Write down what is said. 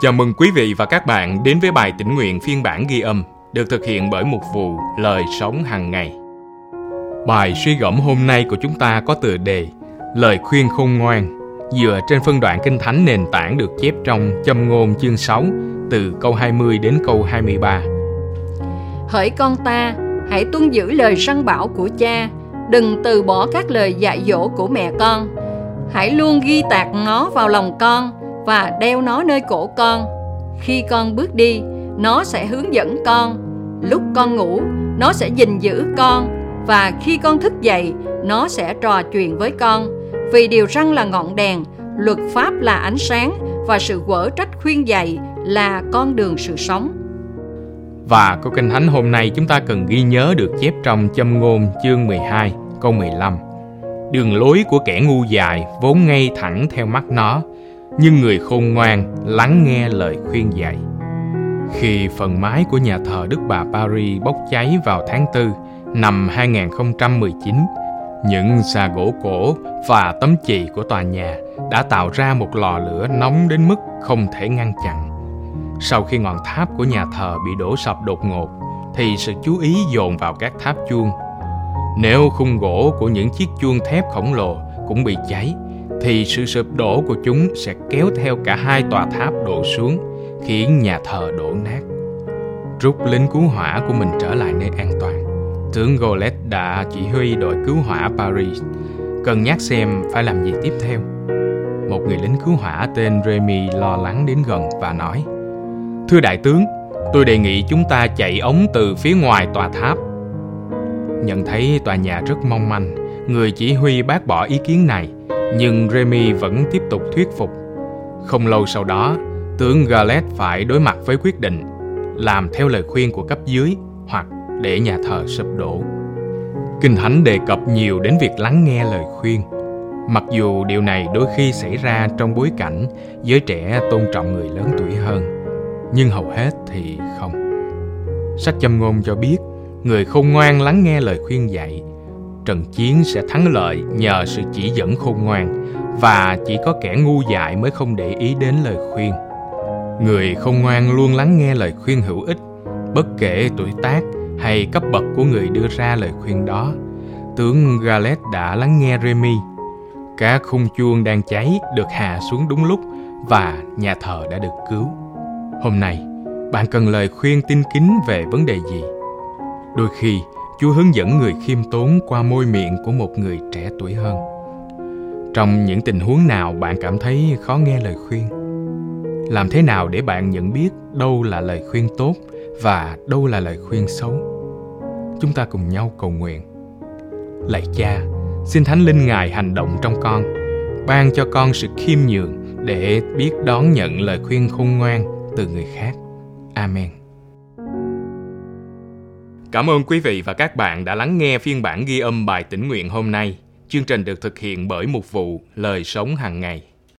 Chào mừng quý vị và các bạn đến với bài tĩnh nguyện phiên bản ghi âm được thực hiện bởi mục vụ Lời Sống hàng ngày. Bài suy gẫm hôm nay của chúng ta có tựa đề Lời khuyên khôn ngoan dựa trên phân đoạn kinh thánh nền tảng được chép trong châm ngôn chương 6 từ câu 20 đến câu 23. Hỡi con ta, hãy tuân giữ lời răn bảo của cha, đừng từ bỏ các lời dạy dỗ của mẹ con. Hãy luôn ghi tạc nó vào lòng con và đeo nó nơi cổ con. Khi con bước đi, nó sẽ hướng dẫn con. Lúc con ngủ, nó sẽ gìn giữ con và khi con thức dậy, nó sẽ trò chuyện với con. Vì điều răn là ngọn đèn, luật pháp là ánh sáng và sự quở trách khuyên dạy là con đường sự sống. Và câu kinh thánh hôm nay chúng ta cần ghi nhớ được chép trong châm ngôn chương 12 câu 15. Đường lối của kẻ ngu dại vốn ngay thẳng theo mắt nó, nhưng người khôn ngoan lắng nghe lời khuyên dạy. Khi phần mái của nhà thờ Đức Bà Paris bốc cháy vào tháng 4 năm 2019, những xà gỗ cổ và tấm chì của tòa nhà đã tạo ra một lò lửa nóng đến mức không thể ngăn chặn. Sau khi ngọn tháp của nhà thờ bị đổ sập đột ngột, thì sự chú ý dồn vào các tháp chuông. Nếu khung gỗ của những chiếc chuông thép khổng lồ cũng bị cháy, thì sự sụp đổ của chúng sẽ kéo theo cả hai tòa tháp đổ xuống, khiến nhà thờ đổ nát. Rút lính cứu hỏa của mình trở lại nơi an toàn. Tướng Golet đã chỉ huy đội cứu hỏa Paris, cân nhắc xem phải làm gì tiếp theo. Một người lính cứu hỏa tên Remy lo lắng đến gần và nói Thưa đại tướng, tôi đề nghị chúng ta chạy ống từ phía ngoài tòa tháp. Nhận thấy tòa nhà rất mong manh, người chỉ huy bác bỏ ý kiến này nhưng Remy vẫn tiếp tục thuyết phục. Không lâu sau đó, tướng Galet phải đối mặt với quyết định làm theo lời khuyên của cấp dưới hoặc để nhà thờ sụp đổ. Kinh Thánh đề cập nhiều đến việc lắng nghe lời khuyên. Mặc dù điều này đôi khi xảy ra trong bối cảnh giới trẻ tôn trọng người lớn tuổi hơn, nhưng hầu hết thì không. Sách châm ngôn cho biết, người không ngoan lắng nghe lời khuyên dạy trận chiến sẽ thắng lợi nhờ sự chỉ dẫn khôn ngoan và chỉ có kẻ ngu dại mới không để ý đến lời khuyên. Người khôn ngoan luôn lắng nghe lời khuyên hữu ích, bất kể tuổi tác hay cấp bậc của người đưa ra lời khuyên đó. Tướng Galet đã lắng nghe Remy. Các khung chuông đang cháy được hạ xuống đúng lúc và nhà thờ đã được cứu. Hôm nay, bạn cần lời khuyên tin kính về vấn đề gì? Đôi khi, Chúa hướng dẫn người khiêm tốn qua môi miệng của một người trẻ tuổi hơn. Trong những tình huống nào bạn cảm thấy khó nghe lời khuyên? Làm thế nào để bạn nhận biết đâu là lời khuyên tốt và đâu là lời khuyên xấu? Chúng ta cùng nhau cầu nguyện. Lạy Cha, xin Thánh Linh Ngài hành động trong con, ban cho con sự khiêm nhường để biết đón nhận lời khuyên khôn ngoan từ người khác. Amen. Cảm ơn quý vị và các bạn đã lắng nghe phiên bản ghi âm bài tĩnh nguyện hôm nay. Chương trình được thực hiện bởi mục vụ Lời Sống hàng ngày.